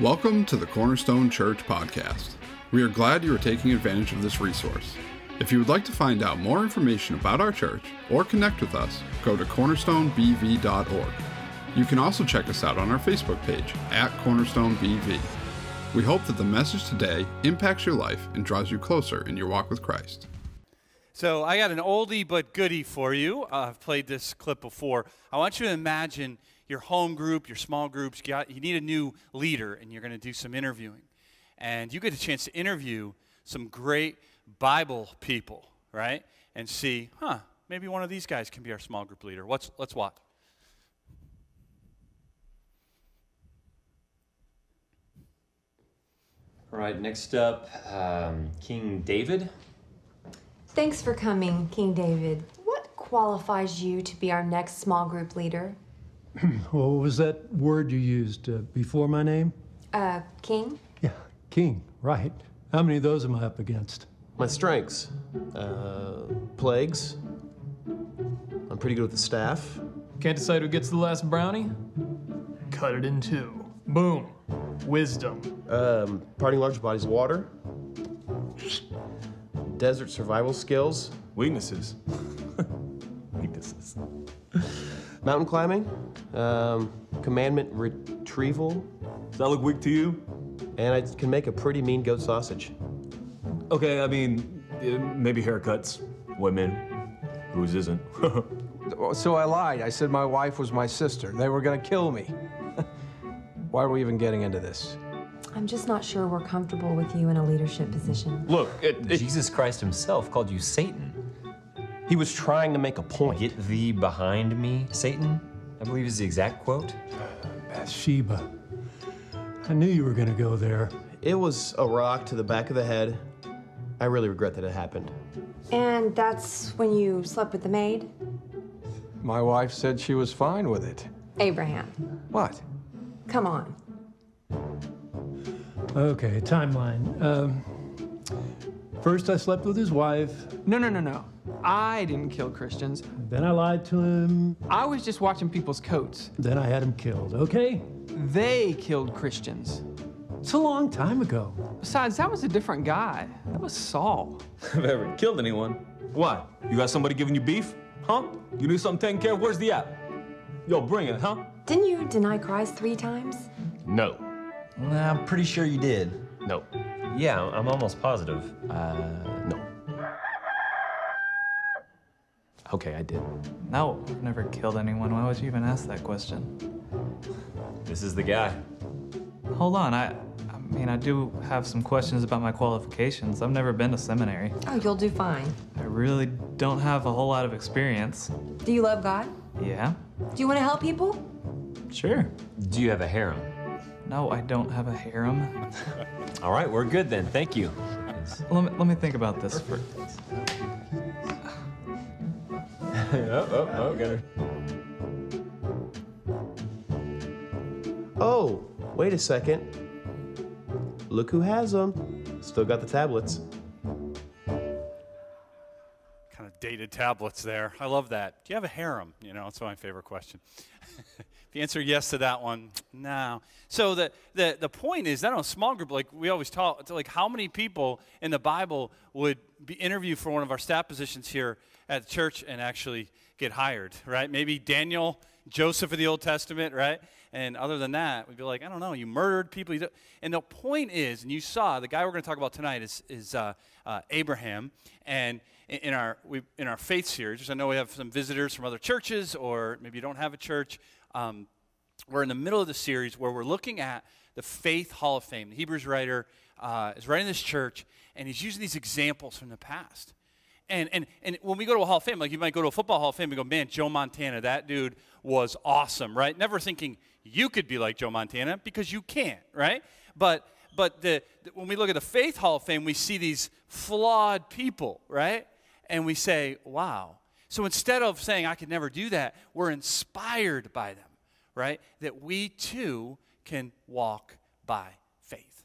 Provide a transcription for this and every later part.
Welcome to the Cornerstone Church podcast. We are glad you are taking advantage of this resource. If you would like to find out more information about our church or connect with us, go to cornerstonebv.org. You can also check us out on our Facebook page at cornerstonebv. We hope that the message today impacts your life and draws you closer in your walk with Christ. So I got an oldie but goodie for you. Uh, I've played this clip before. I want you to imagine your home group, your small groups. You, got, you need a new leader, and you're going to do some interviewing. And you get a chance to interview some great Bible people, right? And see, huh, maybe one of these guys can be our small group leader. Let's, let's watch. All right, next up, um, King David. Thanks for coming, King David. What qualifies you to be our next small group leader? What was that word you used uh, before my name? Uh, King? Yeah, king, right. How many of those am I up against? My strengths uh, plagues. I'm pretty good with the staff. Can't decide who gets the last brownie? Cut it in two. Boom. Wisdom. Um, parting large bodies of water. Desert survival skills. Weaknesses. Weaknesses. Mountain climbing. Um, commandment retrieval. Does that look weak to you? And I can make a pretty mean goat sausage. Okay, I mean, uh, maybe haircuts. Women. Whose isn't? So I lied. I said my wife was my sister. They were gonna kill me. Why are we even getting into this? I'm just not sure we're comfortable with you in a leadership position. Look, it, it- Jesus Christ himself called you Satan. he was trying to make a point. Get thee behind me, Satan. I believe is the exact quote. Bathsheba. I knew you were going to go there. It was a rock to the back of the head. I really regret that it happened. And that's when you slept with the maid? My wife said she was fine with it. Abraham. What? Come on. Okay, timeline. Um, first, I slept with his wife. No, no, no, no. I didn't kill Christians. Then I lied to him. I was just watching people's coats. Then I had him killed. Okay? They killed Christians. It's a long time ago. Besides, that was a different guy. That was Saul. I've ever killed anyone. Why? You got somebody giving you beef? Huh? You need something taken care of? Where's the app? Yo, bring it, huh? Didn't you deny Christ three times? No. Nah, I'm pretty sure you did. No. Yeah, I'm almost positive. Uh, No. Okay, I did. No, I've never killed anyone. Why would you even ask that question? this is the guy. Hold on, I, I mean, I do have some questions about my qualifications. I've never been to seminary. Oh, you'll do fine. I really don't have a whole lot of experience. Do you love God? Yeah, Do you want to help people? sure. Do you have a harem? No, I don't have a harem. All right, we're good then. Thank you. Let me, let me think about this for. oh, oh, oh, got her. Oh, wait a second. Look who has them. Still got the tablets. Kind of dated tablets there. I love that. Do you have a harem? You know, it's my favorite question. you answer yes to that one, no. So the, the, the point is, I don't know, small group, like we always talk, like how many people in the Bible would be interviewed for one of our staff positions here at the church and actually get hired, right? Maybe Daniel, Joseph of the Old Testament, right? And other than that, we'd be like, I don't know, you murdered people. You And the point is, and you saw, the guy we're going to talk about tonight is, is uh, uh, Abraham. And in our, we, in our faith series, I know we have some visitors from other churches, or maybe you don't have a church, um, we're in the middle of the series where we're looking at the Faith Hall of Fame. The Hebrews writer uh, is writing this church, and he's using these examples from the past. And, and, and when we go to a Hall of Fame, like you might go to a football Hall of Fame and go, man, Joe Montana, that dude was awesome, right? Never thinking you could be like Joe Montana because you can't, right? But, but the, when we look at the Faith Hall of Fame, we see these flawed people, right? And we say, wow. So instead of saying, I could never do that, we're inspired by them, right? That we too can walk by faith.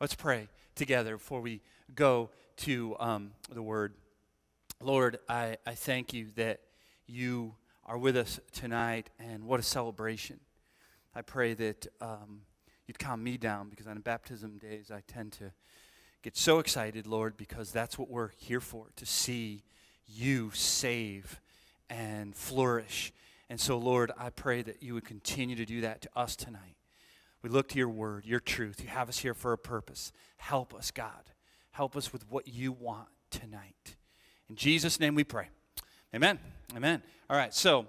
Let's pray together before we go to um, the word. Lord, I, I thank you that you are with us tonight, and what a celebration. I pray that um, you'd calm me down because on baptism days I tend to get so excited, Lord, because that's what we're here for to see you save and flourish. And so, Lord, I pray that you would continue to do that to us tonight. We look to your word, your truth. You have us here for a purpose. Help us, God. Help us with what you want tonight. In Jesus' name we pray. Amen. Amen. All right, so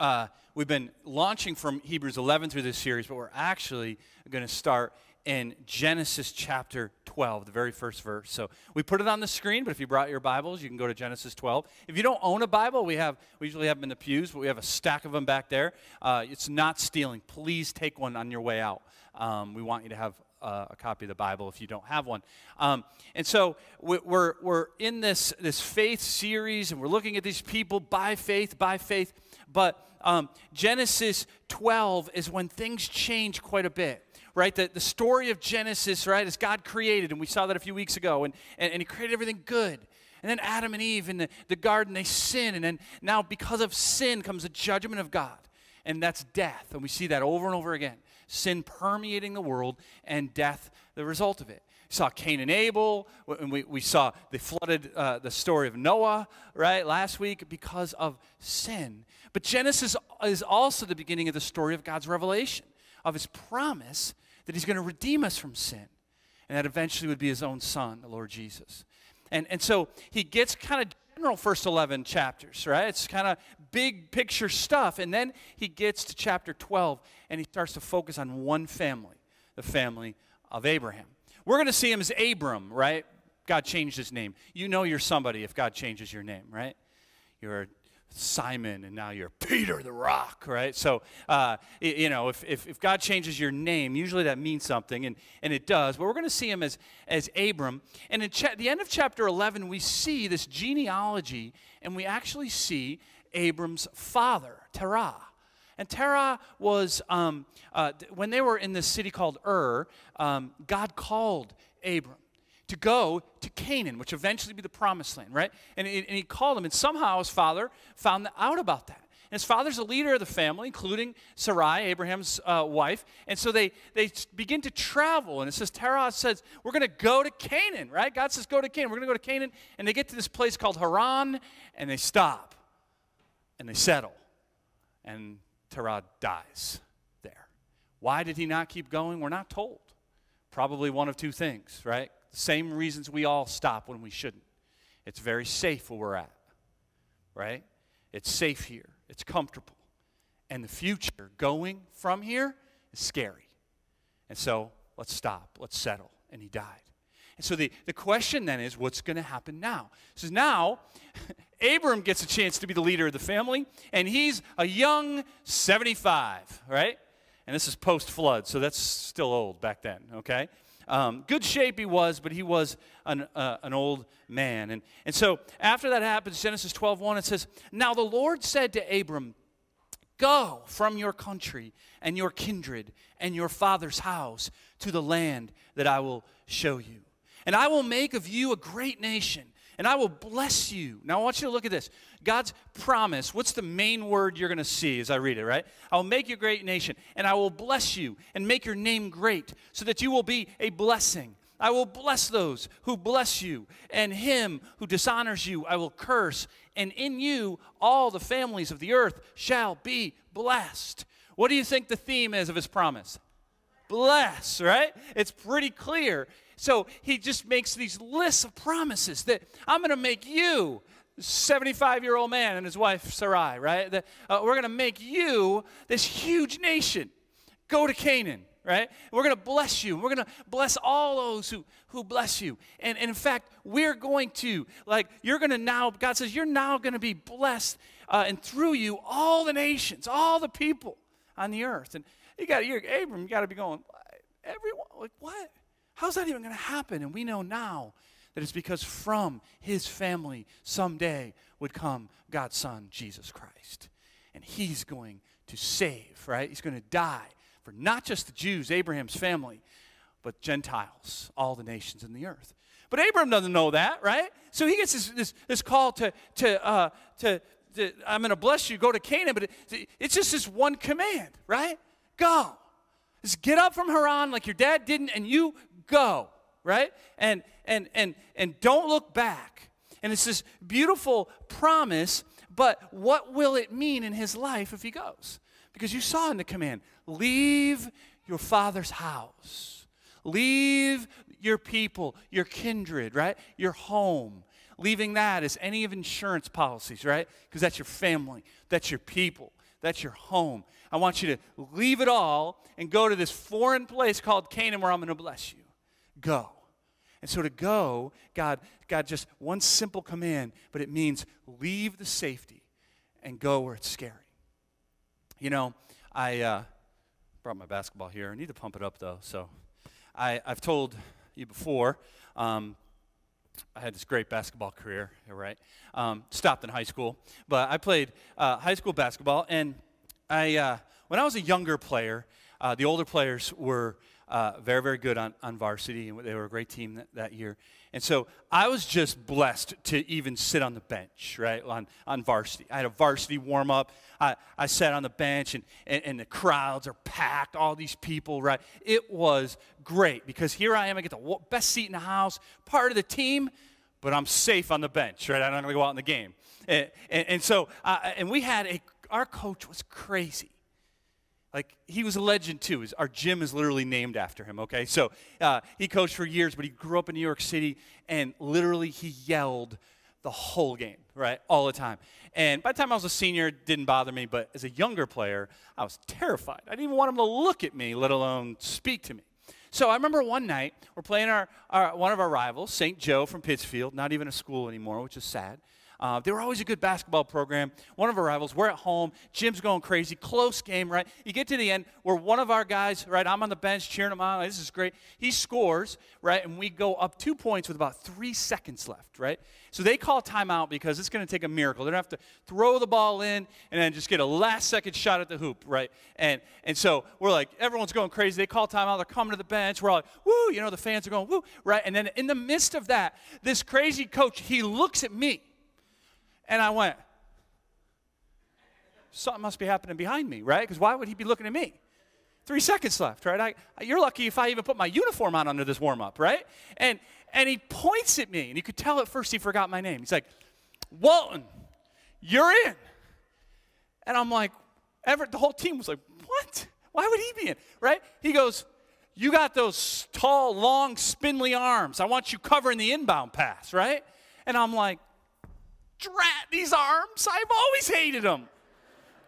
uh, we've been launching from Hebrews 11 through this series, but we're actually going to start in Genesis chapter 12, the very first verse. So we put it on the screen, but if you brought your Bibles, you can go to Genesis 12. If you don't own a Bible, we have we usually have them in the pews, but we have a stack of them back there. Uh, it's not stealing. Please take one on your way out. Um, we want you to have uh, a copy of the Bible if you don't have one. Um, and so we're, we're in this, this faith series, and we're looking at these people by faith, by faith. But um, Genesis 12 is when things change quite a bit right? The, the story of Genesis, right, is God created, and we saw that a few weeks ago, and, and, and He created everything good. And then Adam and Eve in the, the garden, they sin, and then now because of sin comes the judgment of God, and that's death. And we see that over and over again sin permeating the world, and death, the result of it. We saw Cain and Abel, and we, we saw the flooded, uh, the story of Noah, right, last week because of sin. But Genesis is also the beginning of the story of God's revelation, of his promise that he's going to redeem us from sin. And that eventually would be his own son, the Lord Jesus. And, and so he gets kind of general first 11 chapters, right? It's kind of big picture stuff. And then he gets to chapter 12 and he starts to focus on one family, the family of Abraham. We're going to see him as Abram, right? God changed his name. You know you're somebody if God changes your name, right? You're Simon, and now you're Peter the Rock, right? So, uh, you know, if, if, if, God changes your name, usually that means something, and, and it does. But we're going to see him as, as Abram. And at cha- the end of chapter 11, we see this genealogy, and we actually see Abram's father, Terah. And Terah was, um, uh, when they were in this city called Ur, um, God called Abram to go to Canaan, which eventually be the promised land, right? And, and he called him, and somehow his father found out about that. And his father's a leader of the family, including Sarai, Abraham's uh, wife. And so they, they begin to travel. And it says, Terah says, We're going to go to Canaan, right? God says, Go to Canaan. We're going to go to Canaan. And they get to this place called Haran, and they stop, and they settle. And Terah dies there. Why did he not keep going? We're not told. Probably one of two things, right? Same reasons we all stop when we shouldn't. It's very safe where we're at, right? It's safe here, it's comfortable. And the future going from here is scary. And so let's stop, let's settle. And he died. And so the, the question then is what's going to happen now? So now, Abram gets a chance to be the leader of the family, and he's a young 75, right? And this is post flood, so that's still old back then, okay? Um, good shape he was, but he was an, uh, an old man. And, and so after that happens, Genesis 12 1, it says, Now the Lord said to Abram, Go from your country and your kindred and your father's house to the land that I will show you. And I will make of you a great nation and I will bless you. Now, I want you to look at this. God's promise, what's the main word you're going to see as I read it, right? I will make you a great nation, and I will bless you and make your name great, so that you will be a blessing. I will bless those who bless you, and him who dishonors you I will curse, and in you all the families of the earth shall be blessed. What do you think the theme is of his promise? Bless, right? It's pretty clear. So he just makes these lists of promises that I'm going to make you, 75 year old man and his wife Sarai, right? That, uh, we're going to make you this huge nation. Go to Canaan, right? We're going to bless you. We're going to bless all those who, who bless you. And, and in fact, we're going to, like, you're going to now, God says, you're now going to be blessed, uh, and through you, all the nations, all the people on the earth. And you got, you're, Abram, you got to be going, everyone, like, what? How's that even going to happen? And we know now that it's because from his family someday would come God's Son, Jesus Christ. And he's going to save, right? He's going to die for not just the Jews, Abraham's family, but Gentiles, all the nations in the earth. But Abraham doesn't know that, right? So he gets this, this, this call to, to, uh, to, to I'm going to bless you, go to Canaan, but it, it's just this one command, right? Go. Just get up from Haran like your dad didn't, and you go, right? And and and and don't look back. And it's this beautiful promise, but what will it mean in his life if he goes? Because you saw in the command, leave your father's house. Leave your people, your kindred, right? Your home. Leaving that is any of insurance policies, right? Because that's your family, that's your people, that's your home. I want you to leave it all and go to this foreign place called Canaan where I'm going to bless you. Go. And so to go, God, God just one simple command, but it means leave the safety and go where it's scary. You know, I uh, brought my basketball here. I need to pump it up though. So I, I've told you before. Um, I had this great basketball career, right? Um, stopped in high school, but I played uh, high school basketball, and I, uh, when I was a younger player, uh, the older players were uh, very, very good on, on varsity, and they were a great team that, that year. And so I was just blessed to even sit on the bench, right, on, on varsity. I had a varsity warm up. I, I sat on the bench, and, and, and the crowds are packed, all these people, right? It was great because here I am, I get the best seat in the house, part of the team, but I'm safe on the bench, right? I'm not going to go out in the game. And, and, and so, uh, and we had a, our coach was crazy. Like, he was a legend too. Our gym is literally named after him, okay? So uh, he coached for years, but he grew up in New York City, and literally he yelled the whole game, right? All the time. And by the time I was a senior, it didn't bother me, but as a younger player, I was terrified. I didn't even want him to look at me, let alone speak to me. So I remember one night, we're playing our, our one of our rivals, St. Joe from Pittsfield, not even a school anymore, which is sad. Uh, they were always a good basketball program. One of our rivals, we're at home. Gym's going crazy. Close game, right? You get to the end where one of our guys, right? I'm on the bench cheering him on. This is great. He scores, right? And we go up two points with about three seconds left, right? So they call timeout because it's going to take a miracle. They're going to have to throw the ball in and then just get a last second shot at the hoop, right? And, and so we're like, everyone's going crazy. They call timeout. They're coming to the bench. We're all like, woo, you know, the fans are going, woo, right? And then in the midst of that, this crazy coach, he looks at me and I went, something must be happening behind me, right? Because why would he be looking at me? Three seconds left, right? I, you're lucky if I even put my uniform on under this warm up, right? And, and he points at me, and you could tell at first he forgot my name. He's like, Walton, you're in. And I'm like, Everett, the whole team was like, what? Why would he be in, right? He goes, you got those tall, long, spindly arms. I want you covering the inbound pass, right? And I'm like, drat these arms. I've always hated them.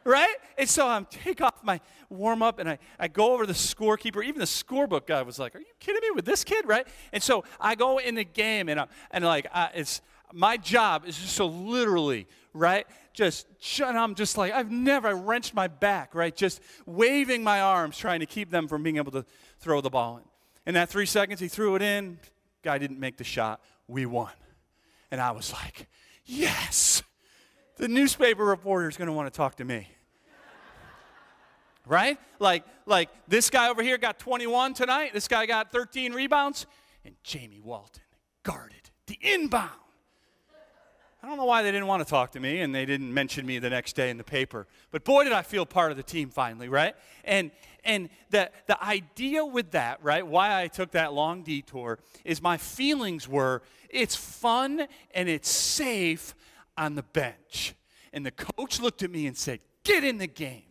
Right? And so I take off my warm up and I, I go over the scorekeeper. Even the scorebook guy was like, Are you kidding me with this kid? Right? And so I go in the game and, i and like, I, it's my job is just so literally, right? Just, and I'm just like, I've never I wrenched my back, right? Just waving my arms, trying to keep them from being able to throw the ball in. In that three seconds, he threw it in. Guy didn't make the shot. We won. And I was like, yes, the newspaper reporter is going to want to talk to me. right? Like, like this guy over here got 21 tonight. This guy got 13 rebounds, and Jamie Walton guarded the inbound. I don't know why they didn't want to talk to me and they didn't mention me the next day in the paper. But boy, did I feel part of the team finally, right? And and the the idea with that, right? Why I took that long detour is my feelings were it's fun and it's safe on the bench. And the coach looked at me and said, "Get in the game."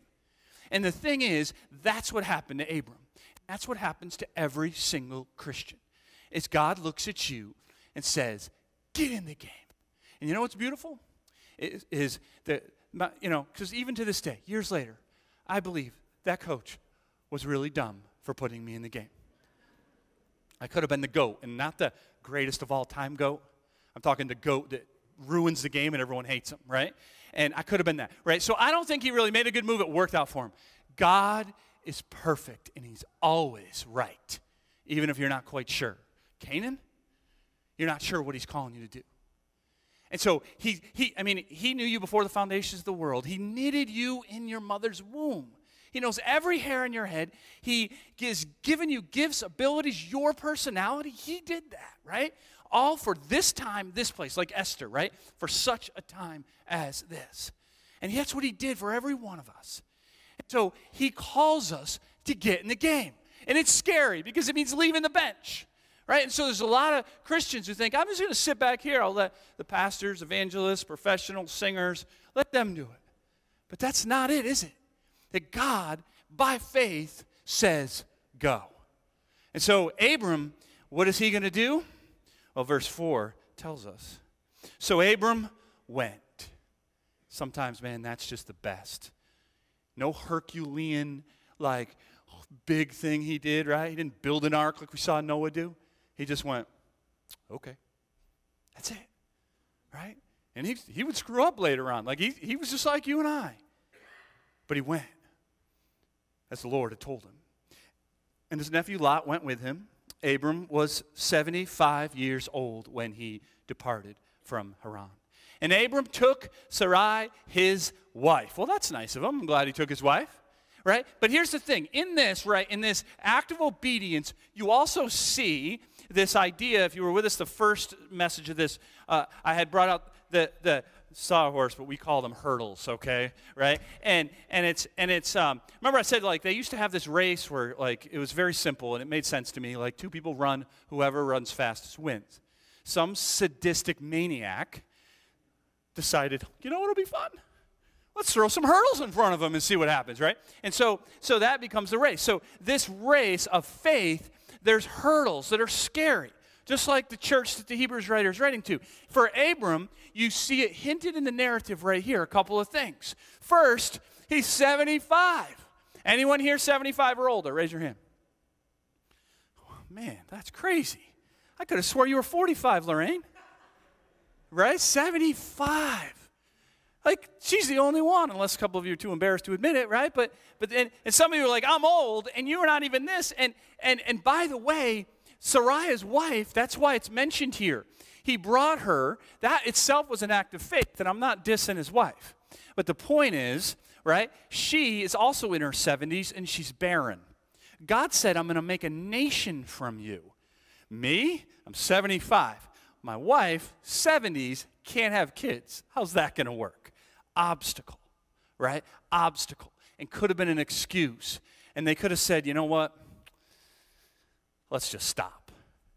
And the thing is, that's what happened to Abram. That's what happens to every single Christian. Is God looks at you and says, "Get in the game." And you know what's beautiful? Is, is that, you know, because even to this day, years later, I believe that coach was really dumb for putting me in the game. I could have been the GOAT, and not the greatest of all time GOAT. I'm talking the GOAT that ruins the game and everyone hates him, right? And I could have been that, right? So I don't think he really made a good move. It worked out for him. God is perfect, and he's always right, even if you're not quite sure. Canaan, you're not sure what he's calling you to do. And so he, he, I mean, he knew you before the foundations of the world. He knitted you in your mother's womb. He knows every hair in your head. He has given you gifts, abilities, your personality. He did that, right? All for this time, this place, like Esther, right? For such a time as this. And that's what he did for every one of us. so he calls us to get in the game. And it's scary because it means leaving the bench. Right? And so there's a lot of Christians who think, I'm just going to sit back here. I'll let the pastors, evangelists, professional singers, let them do it. But that's not it, is it? That God, by faith, says, go. And so, Abram, what is he going to do? Well, verse 4 tells us. So, Abram went. Sometimes, man, that's just the best. No Herculean, like, big thing he did, right? He didn't build an ark like we saw Noah do. He just went, okay. That's it, right? And he, he would screw up later on. Like, he, he was just like you and I. But he went, as the Lord had told him. And his nephew Lot went with him. Abram was 75 years old when he departed from Haran. And Abram took Sarai, his wife. Well, that's nice of him. I'm glad he took his wife, right? But here's the thing in this, right, in this act of obedience, you also see this idea. If you were with us, the first message of this, uh, I had brought out the, the sawhorse, but we call them hurdles, okay? Right? And and it's and it's um remember I said like they used to have this race where like it was very simple and it made sense to me. Like two people run, whoever runs fastest wins. Some sadistic maniac decided, you know what'll be fun? Let's throw some hurdles in front of them and see what happens, right? And so so that becomes the race. So this race of faith, there's hurdles that are scary just like the church that the Hebrews writer is writing to. For Abram, you see it hinted in the narrative right here a couple of things. First, he's 75. Anyone here 75 or older? Raise your hand. Oh, man, that's crazy. I could have swore you were 45, Lorraine. Right? 75. Like, she's the only one, unless a couple of you are too embarrassed to admit it, right? But, but and, and some of you are like, I'm old, and you're not even this. And, and, and by the way, Sariah's wife, that's why it's mentioned here. He brought her, that itself was an act of faith, and I'm not dissing his wife. But the point is, right, she is also in her 70s and she's barren. God said, I'm going to make a nation from you. Me, I'm 75. My wife, 70s, can't have kids. How's that going to work? Obstacle, right? Obstacle. And could have been an excuse. And they could have said, you know what? Let's just stop.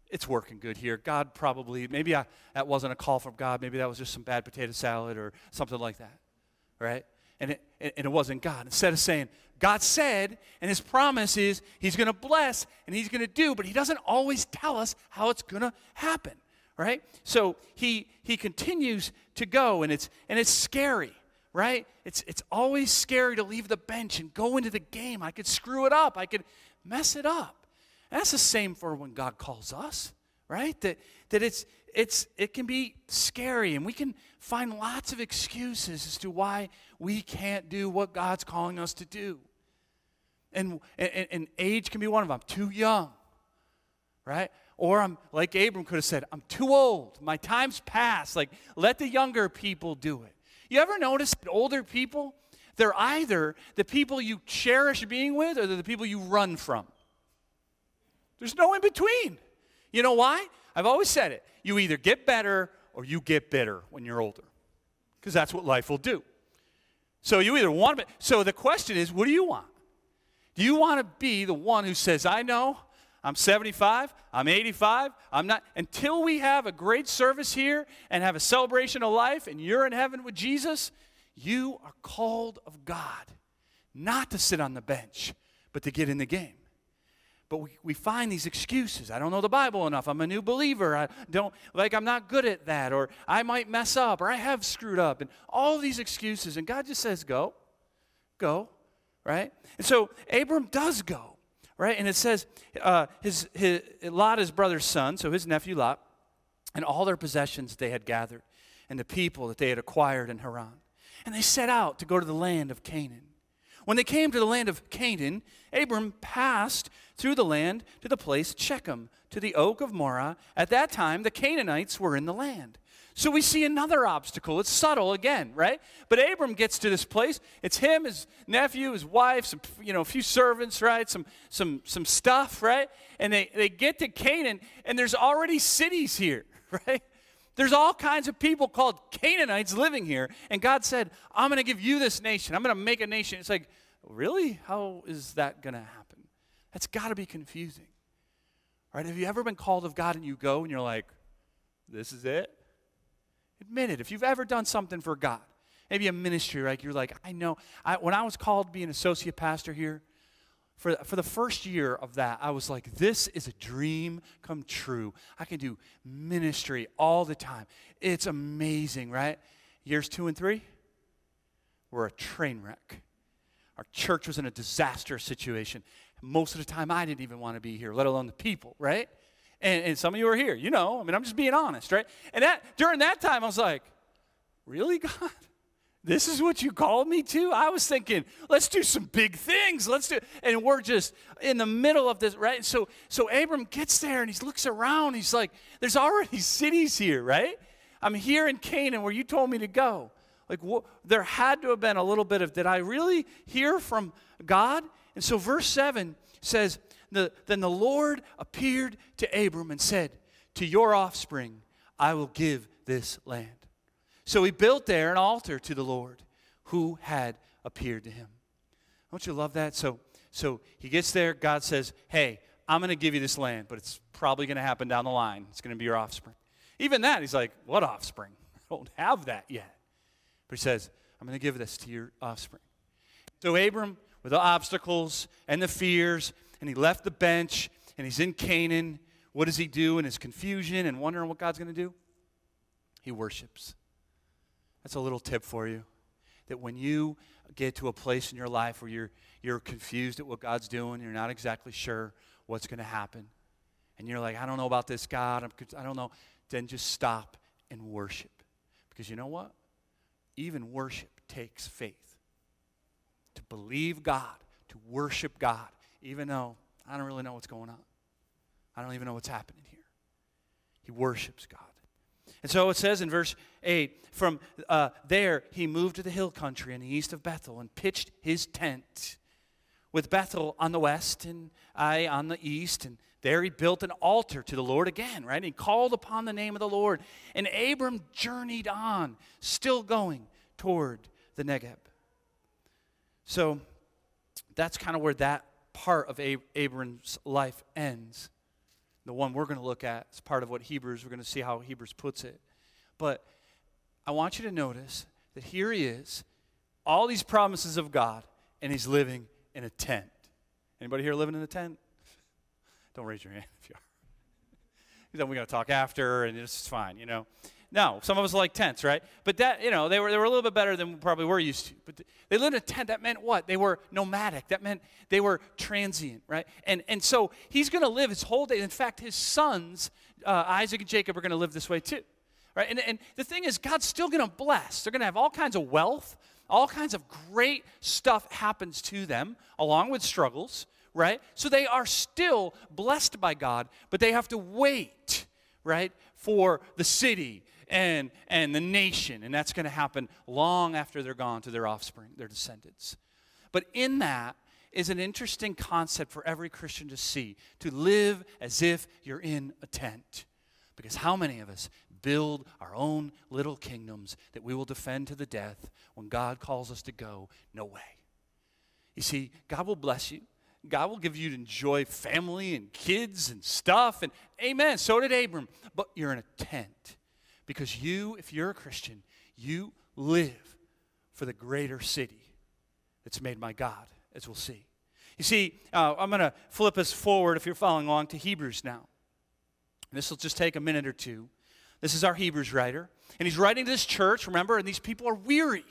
It's working good here. God probably, maybe I, that wasn't a call from God. Maybe that was just some bad potato salad or something like that, right? And it, and it wasn't God. Instead of saying, God said, and his promise is he's going to bless and he's going to do, but he doesn't always tell us how it's going to happen, right? So he, he continues to go, and it's, and it's scary right? It's, it's always scary to leave the bench and go into the game. I could screw it up, I could mess it up. And that's the same for when God calls us, right? That, that it's, it's, it can be scary and we can find lots of excuses as to why we can't do what God's calling us to do. And, and, and age can be one of them. I'm too young, right? Or I'm like Abram could have said, I'm too old. My time's past. Like, let the younger people do it. You ever notice that older people, they're either the people you cherish being with or they're the people you run from? There's no in between. You know why? I've always said it. You either get better or you get bitter when you're older, because that's what life will do. So you either want to. Be, so the question is, what do you want? Do you want to be the one who says, "I know, I'm 75, I'm 85, I'm not"? Until we have a great service here and have a celebration of life, and you're in heaven with Jesus, you are called of God, not to sit on the bench, but to get in the game. But we, we find these excuses. I don't know the Bible enough. I'm a new believer. I don't, like, I'm not good at that. Or I might mess up. Or I have screwed up. And all these excuses. And God just says, go. Go. Right? And so Abram does go. Right? And it says, uh, his, his, Lot, his brother's son, so his nephew Lot, and all their possessions they had gathered, and the people that they had acquired in Haran. And they set out to go to the land of Canaan. When they came to the land of Canaan, Abram passed through the land to the place Shechem, to the oak of Moreh. At that time, the Canaanites were in the land. So we see another obstacle. It's subtle again, right? But Abram gets to this place. It's him, his nephew, his wife, some, you know, a few servants, right? Some, some, some stuff, right? And they, they get to Canaan, and there's already cities here, right? There's all kinds of people called Canaanites living here. And God said, I'm going to give you this nation. I'm going to make a nation. It's like, really? How is that going to happen? That's got to be confusing. Right? Have you ever been called of God and you go and you're like, this is it? Admit it. If you've ever done something for God, maybe a ministry, like you're like, I know. I, when I was called to be an associate pastor here, for, for the first year of that, I was like, this is a dream come true. I can do ministry all the time. It's amazing, right? Years two and three, we're a train wreck. Our church was in a disastrous situation. Most of the time, I didn't even want to be here, let alone the people, right? And, and some of you are here, you know. I mean, I'm just being honest, right? And that during that time, I was like, really, God? This is what you called me to? I was thinking, let's do some big things. Let's do and we're just in the middle of this, right? So so Abram gets there and he looks around. He's like, there's already cities here, right? I'm here in Canaan where you told me to go. Like wh- there had to have been a little bit of did I really hear from God? And so verse 7 says, the, then the Lord appeared to Abram and said, To your offspring I will give this land. So he built there an altar to the Lord who had appeared to him. Don't you love that? So, so he gets there. God says, Hey, I'm going to give you this land, but it's probably going to happen down the line. It's going to be your offspring. Even that, he's like, What offspring? I don't have that yet. But he says, I'm going to give this to your offspring. So Abram, with the obstacles and the fears, and he left the bench, and he's in Canaan. What does he do in his confusion and wondering what God's going to do? He worships. That's a little tip for you. That when you get to a place in your life where you're, you're confused at what God's doing, you're not exactly sure what's going to happen, and you're like, I don't know about this God, I'm, I don't know, then just stop and worship. Because you know what? Even worship takes faith. To believe God, to worship God, even though I don't really know what's going on. I don't even know what's happening here. He worships God. And so it says in verse 8 from uh, there he moved to the hill country in the east of Bethel and pitched his tent with Bethel on the west and Ai on the east. And there he built an altar to the Lord again, right? And he called upon the name of the Lord. And Abram journeyed on, still going toward the Negeb. So that's kind of where that part of Abram's life ends. The one we're going to look at is part of what Hebrews, we're going to see how Hebrews puts it. But I want you to notice that here he is, all these promises of God, and he's living in a tent. Anybody here living in a tent? Don't raise your hand if you are. then we're going to talk after, and it's fine, you know. No, some of us like tents, right? But that, you know, they were, they were a little bit better than we probably we're used to. But they lived in a tent. That meant what? They were nomadic. That meant they were transient, right? And, and so he's going to live his whole day. In fact, his sons, uh, Isaac and Jacob, are going to live this way too, right? And, and the thing is, God's still going to bless. They're going to have all kinds of wealth, all kinds of great stuff happens to them, along with struggles, right? So they are still blessed by God, but they have to wait, right, for the city and, and the nation. And that's going to happen long after they're gone to their offspring, their descendants. But in that is an interesting concept for every Christian to see to live as if you're in a tent. Because how many of us build our own little kingdoms that we will defend to the death when God calls us to go? No way. You see, God will bless you. God will give you to enjoy family and kids and stuff. And amen. So did Abram. But you're in a tent. Because you, if you're a Christian, you live for the greater city that's made by God, as we'll see. You see, uh, I'm going to flip us forward, if you're following along, to Hebrews now. This will just take a minute or two. This is our Hebrews writer. And he's writing to this church, remember, and these people are weary.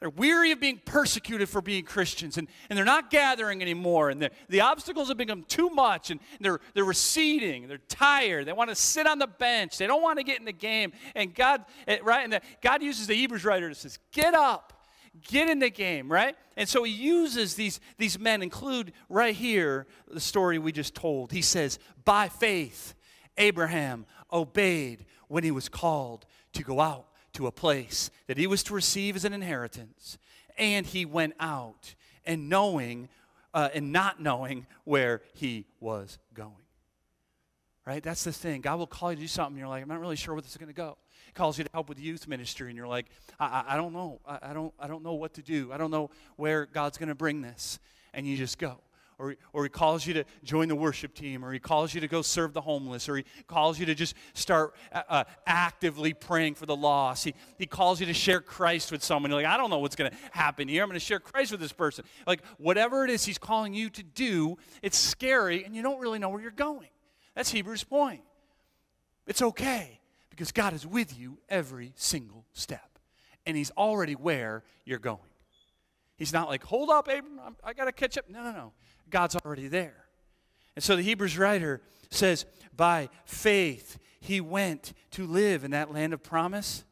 They're weary of being persecuted for being Christians, and, and they're not gathering anymore, and the, obstacles have become too much, and they're, they're receding, they're tired, they want to sit on the bench, they don't want to get in the game. And God, eh, right, and the, God uses the Hebrews writer to says, Get up, get in the game, right? And so he uses these, these men, include right here the story we just told. He says, By faith, Abraham obeyed when he was called to go out to a place that he was to receive as an inheritance. And he went out and knowing uh, and not knowing where he was going. Right? That's the thing. God will call you to do something. You're like, I'm not really sure where this is going to go. He calls you to help with youth ministry, and you're like, I, I, I don't know. I, I, don't, I don't know what to do. I don't know where God's going to bring this. And you just go. Or, or he calls you to join the worship team, or he calls you to go serve the homeless, or he calls you to just start uh, uh, actively praying for the lost. He, he calls you to share Christ with someone. You're like, I don't know what's going to happen here. I'm going to share Christ with this person. Like, whatever it is he's calling you to do, it's scary, and you don't really know where you're going. That's Hebrews' point. It's okay because God is with you every single step, and he's already where you're going. He's not like, hold up, Abram, I'm, I got to catch up. No, no, no. God's already there. And so the Hebrews writer says, by faith, he went to live in that land of promise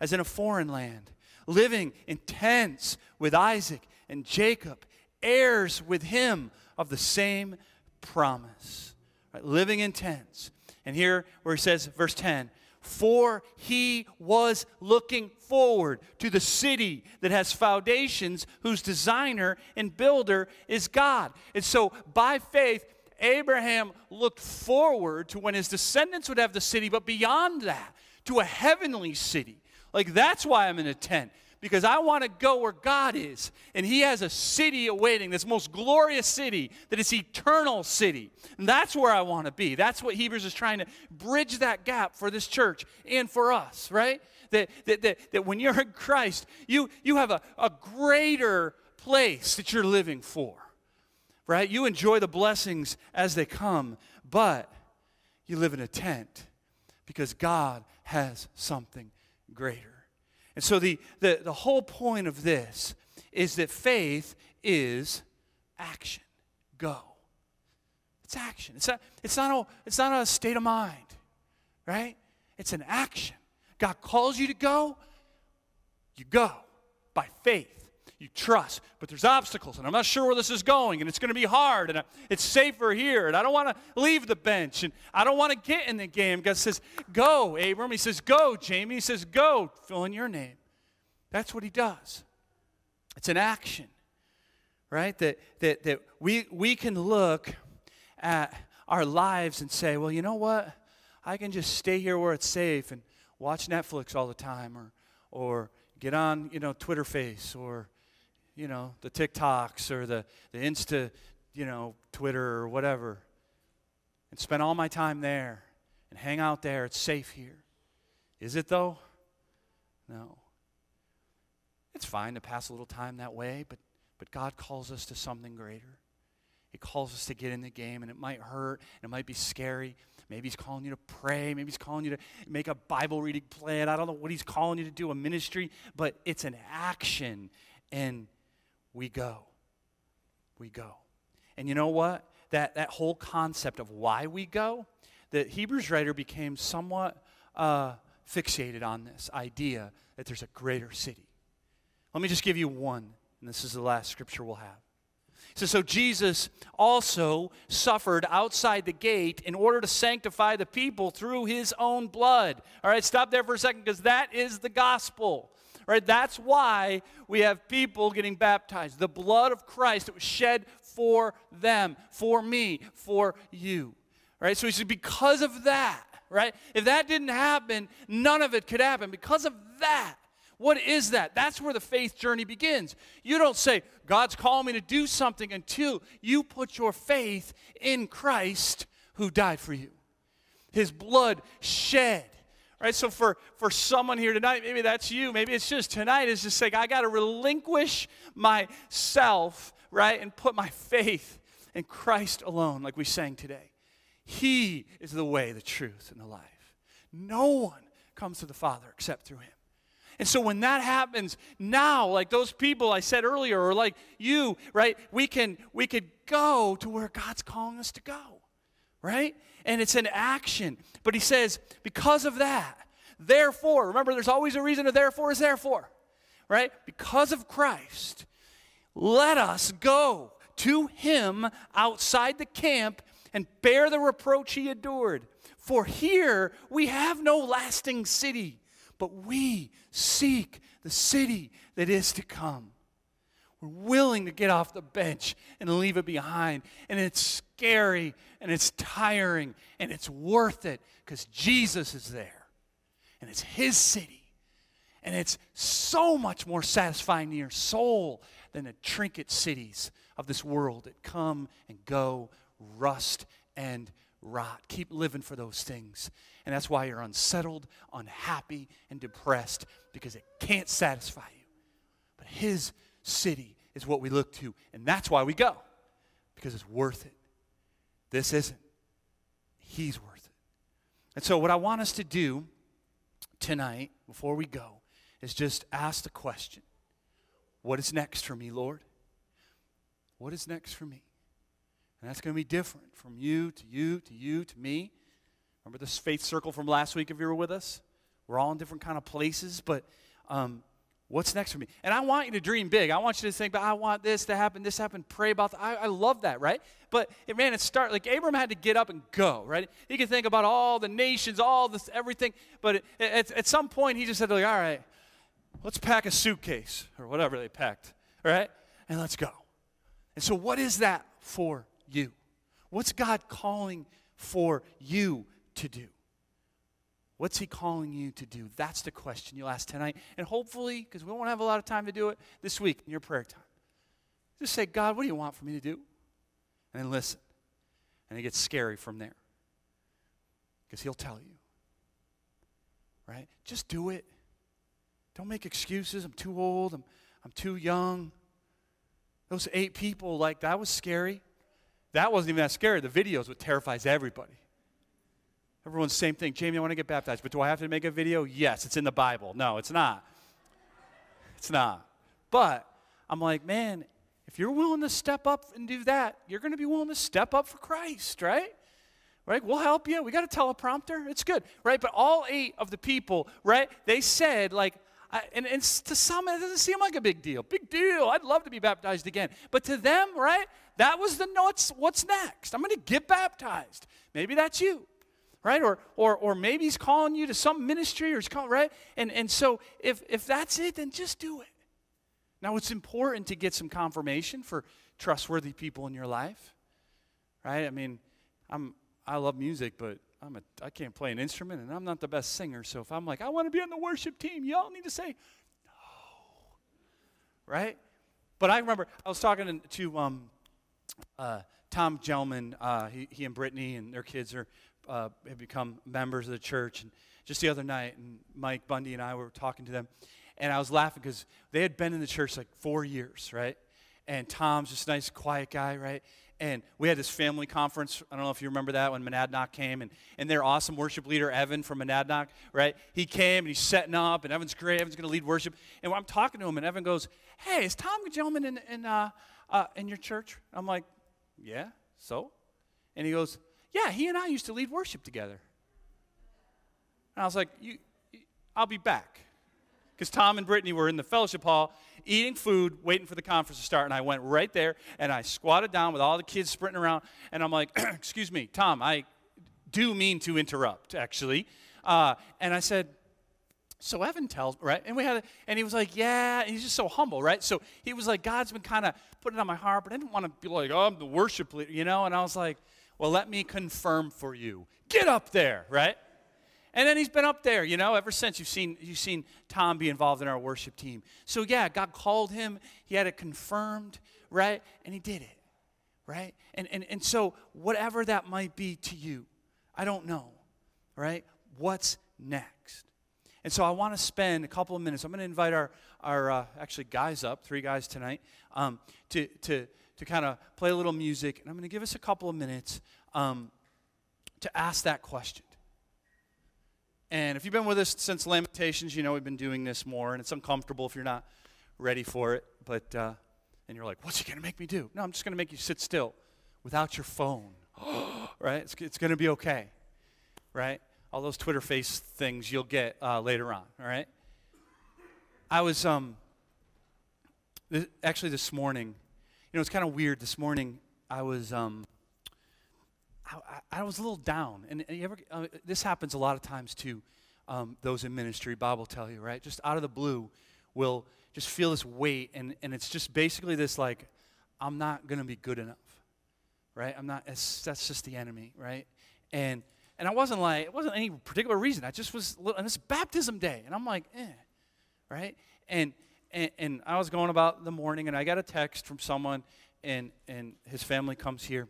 as in a foreign land, living in tents with Isaac and Jacob, heirs with him of the same promise. Right? Living in tents. And here where he says, verse 10, for he was looking forward to the city that has foundations, whose designer and builder is God. And so, by faith, Abraham looked forward to when his descendants would have the city, but beyond that, to a heavenly city. Like, that's why I'm in a tent because I want to go where God is. And He has a city awaiting, this most glorious city that is eternal city. And that's where I want to be. That's what Hebrews is trying to bridge that gap for this church and for us, right? That, that, that, that when you're in Christ, you, you have a, a greater place that you're living for, right? You enjoy the blessings as they come, but you live in a tent because God has something greater. And so the, the, the whole point of this is that faith is action. Go. It's action. It's not, it's not, a, it's not a state of mind, right? It's an action. God calls you to go, you go by faith. You trust, but there's obstacles, and I'm not sure where this is going, and it's going to be hard, and uh, it's safer here, and I don't want to leave the bench, and I don't want to get in the game. God says, Go, Abram. He says, Go, Jamie. He says, Go, fill in your name. That's what he does. It's an action, right? That, that, that we, we can look at our lives and say, Well, you know what? I can just stay here where it's safe and watch Netflix all the time, or, or get on, you know, Twitter face, or you know, the TikToks or the, the Insta, you know, Twitter or whatever, and spend all my time there and hang out there. It's safe here. Is it though? No. It's fine to pass a little time that way, but, but God calls us to something greater. He calls us to get in the game, and it might hurt, and it might be scary. Maybe He's calling you to pray. Maybe He's calling you to make a Bible reading plan. I don't know what He's calling you to do, a ministry, but it's an action. And we go. We go. And you know what? That, that whole concept of why we go, the Hebrews writer became somewhat uh, fixated on this idea that there's a greater city. Let me just give you one, and this is the last scripture we'll have. So, so Jesus also suffered outside the gate in order to sanctify the people through his own blood. All right, stop there for a second because that is the gospel. Right? That's why we have people getting baptized. The blood of Christ that was shed for them, for me, for you. Right? So he said, because of that, right? If that didn't happen, none of it could happen. Because of that, what is that? That's where the faith journey begins. You don't say, God's calling me to do something until you put your faith in Christ who died for you. His blood shed Right? So for, for someone here tonight, maybe that's you. Maybe it's just tonight is just like, I got to relinquish myself, right? And put my faith in Christ alone, like we sang today. He is the way, the truth, and the life. No one comes to the Father except through him. And so when that happens, now, like those people I said earlier, or like you, right, we can we could go to where God's calling us to go. Right? And it's an action. But he says, because of that, therefore, remember there's always a reason a therefore is therefore, right? Because of Christ, let us go to him outside the camp and bear the reproach he endured. For here we have no lasting city, but we seek the city that is to come. We're willing to get off the bench and leave it behind. And it's scary and it's tiring and it's worth it because Jesus is there and it's His city. And it's so much more satisfying to your soul than the trinket cities of this world that come and go, rust and rot. Keep living for those things. And that's why you're unsettled, unhappy, and depressed because it can't satisfy you. But His city is what we look to, and that's why we go because it's worth it. This isn't. He's worth it. And so, what I want us to do tonight, before we go, is just ask the question What is next for me, Lord? What is next for me? And that's going to be different from you to you to you to me. Remember this faith circle from last week if you were with us? We're all in different kind of places, but um, what's next for me? And I want you to dream big. I want you to think, but I want this to happen, this happen, pray about that. I, I love that, right? But it, man, it start like Abram had to get up and go, right? He could think about all the nations, all this, everything, but it, at, at some point he just said, like, all right, let's pack a suitcase or whatever they packed, right? And let's go. And so, what is that for you? What's God calling for you to do? What's He calling you to do? That's the question you'll ask tonight. And hopefully, because we won't have a lot of time to do it this week in your prayer time, just say, God, what do you want for me to do? And then listen. And it gets scary from there. Because He'll tell you. Right? Just do it. Don't make excuses. I'm too old. I'm, I'm too young. Those eight people, like, that was scary. That wasn't even that scary. The videos what terrifies everybody. Everyone's same thing. Jamie, I want to get baptized, but do I have to make a video? Yes, it's in the Bible. No, it's not. It's not. But I'm like, man, if you're willing to step up and do that, you're going to be willing to step up for Christ, right? Right? We'll help you. We got a teleprompter. It's good, right? But all eight of the people, right? They said, like, I, and, and to some, it doesn't seem like a big deal. Big deal. I'd love to be baptized again. But to them, right? That was the what's, what's next. I'm going to get baptized. Maybe that's you, right? Or, or, or maybe he's calling you to some ministry or he's calling, right? And, and so if, if that's it, then just do it. Now, it's important to get some confirmation for trustworthy people in your life, right? I mean, I'm, I love music, but I'm a, I can't play an instrument and I'm not the best singer. So if I'm like, I want to be on the worship team, y'all need to say no. Right? But I remember I was talking to um, uh, Tom Gelman. Uh, he, he, and Brittany and their kids are uh, have become members of the church. And just the other night, and Mike Bundy and I were talking to them, and I was laughing because they had been in the church like four years, right? And Tom's just a nice, quiet guy, right? and we had this family conference. I don't know if you remember that when Monadnock came, and, and their awesome worship leader, Evan from Monadnock, right? He came and he's setting up, and Evan's great. Evan's going to lead worship. And I'm talking to him, and Evan goes, Hey, is Tom Gelman in, in, uh, uh, in your church? I'm like, Yeah, so? And he goes, Yeah, he and I used to lead worship together. And I was like, you, I'll be back because Tom and Brittany were in the fellowship hall eating food, waiting for the conference to start. And I went right there and I squatted down with all the kids sprinting around. And I'm like, Excuse me, Tom, I do mean to interrupt, actually. Uh, and I said, so Evan tells, right? And we had, a, and he was like, yeah. And he's just so humble, right? So he was like, God's been kind of putting on my heart, but I didn't want to be like, oh, I'm the worship leader, you know? And I was like, well, let me confirm for you. Get up there, right? And then he's been up there, you know, ever since you've seen, you've seen Tom be involved in our worship team. So, yeah, God called him, he had it confirmed, right? And he did it, right? And, and, and so, whatever that might be to you, I don't know, right? What's next? And so, I want to spend a couple of minutes. I'm going to invite our, our uh, actually, guys up, three guys tonight, um, to, to, to kind of play a little music. And I'm going to give us a couple of minutes um, to ask that question and if you've been with us since Lamentations, you know we've been doing this more, and it's uncomfortable if you're not ready for it. But uh, and you're like, "What's he gonna make me do?" No, I'm just gonna make you sit still, without your phone, right? It's, it's gonna be okay, right? All those Twitter face things you'll get uh, later on, all right? I was um, th- actually this morning. You know, it's kind of weird. This morning, I was um, I, I, was a little down. And, and ever, uh, this happens a lot of times to um, those in ministry, Bob will tell you, right? Just out of the blue, will just feel this weight. And, and it's just basically this like, I'm not to be good enough, right? I'm not, that's just the enemy, right? And, and I wasn't like, it wasn't any particular reason. I just was, and it's baptism day. And I'm like, eh, right? And, and, and I was going about the morning and I got a text from someone and, and his family comes here. And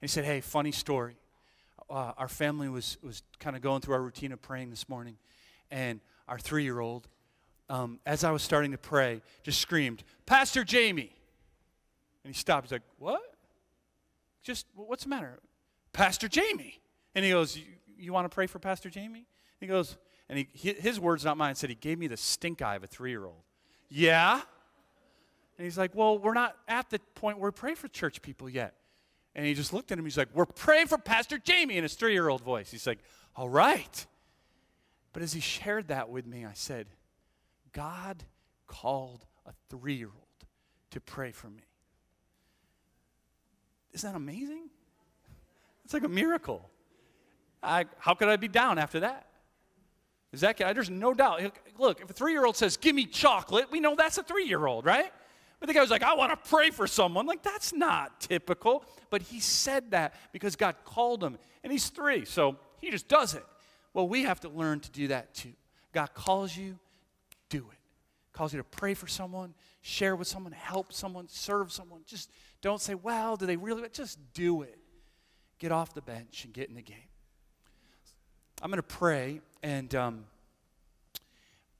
he said, Hey, funny story. Uh, our family was, was kind of going through our routine of praying this morning, and our three year old, um, as I was starting to pray, just screamed, Pastor Jamie. And he stopped. He's like, What? Just, what's the matter? Pastor Jamie. And he goes, You, want to pray for Pastor Jamie? He goes, and he, his words, not mine, said he gave me the stink eye of a three year old. Yeah? And he's like, Well, we're not at the point where we pray for church people yet. And he just looked at him. He's like, We're praying for Pastor Jamie in his three year old voice. He's like, All right. But as he shared that with me, I said, God called a three year old to pray for me. Isn't that amazing? It's like a miracle. I, how could I be down after that? There's no doubt. Look, if a three-year-old says, "Give me chocolate," we know that's a three-year-old, right? But the guy was like, "I want to pray for someone." Like that's not typical. But he said that because God called him, and he's three, so he just does it. Well, we have to learn to do that too. God calls you, do it. Calls you to pray for someone, share with someone, help someone, serve someone. Just don't say, "Well, do they really?" Just do it. Get off the bench and get in the game. I'm going to pray, and um,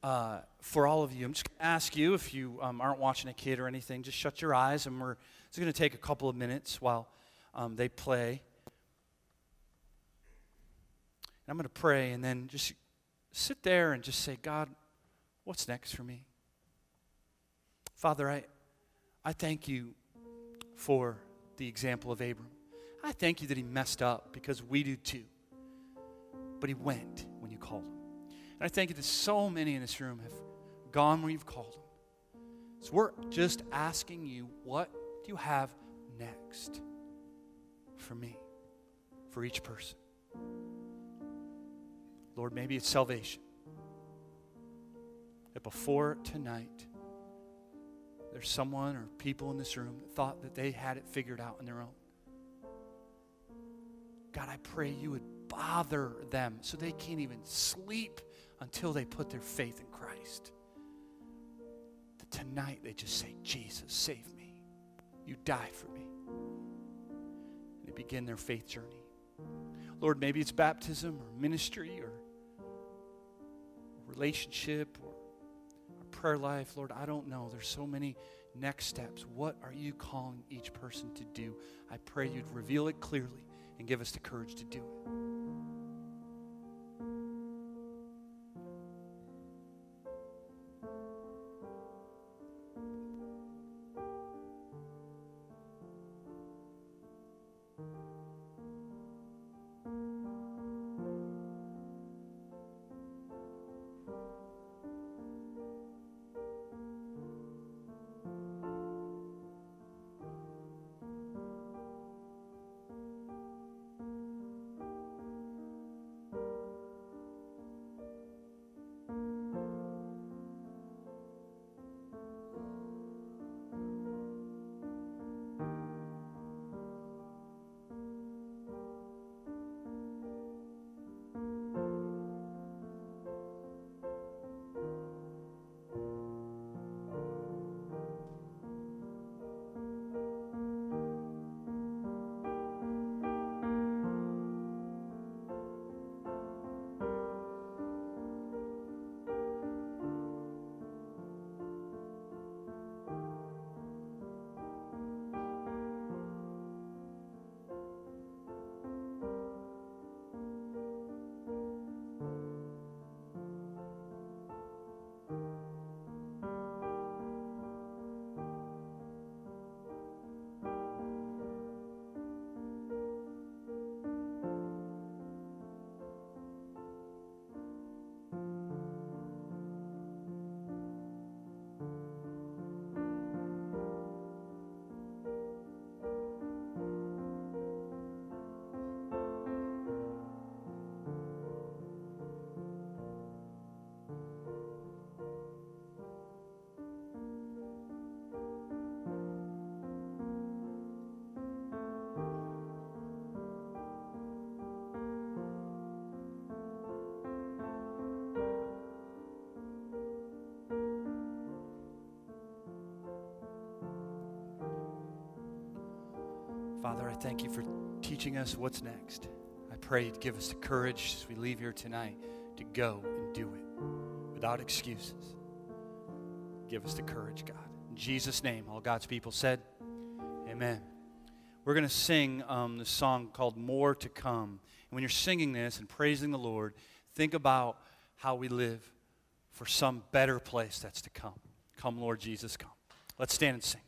uh, for all of you, I'm just going to ask you if you um, aren't watching a kid or anything, just shut your eyes, and we're it's going to take a couple of minutes while um, they play. And I'm going to pray, and then just sit there and just say, God, what's next for me? Father, I, I thank you for the example of Abram. I thank you that he messed up because we do too but he went called him. And I thank you that so many in this room have gone where you've called them. So we're just asking you, what do you have next for me, for each person? Lord, maybe it's salvation. That before tonight, there's someone or people in this room that thought that they had it figured out on their own. God, I pray you would bother them so they can't even sleep until they put their faith in Christ. That tonight they just say, Jesus, save me. You died for me. And they begin their faith journey. Lord, maybe it's baptism or ministry or relationship or prayer life. Lord, I don't know. There's so many next steps. What are you calling each person to do? I pray you'd reveal it clearly and give us the courage to do it. Father, I thank you for teaching us what's next. I pray you'd give us the courage as we leave here tonight to go and do it without excuses. Give us the courage, God. In Jesus' name, all God's people said, Amen. We're going to sing um, this song called More to Come. And when you're singing this and praising the Lord, think about how we live for some better place that's to come. Come, Lord Jesus, come. Let's stand and sing.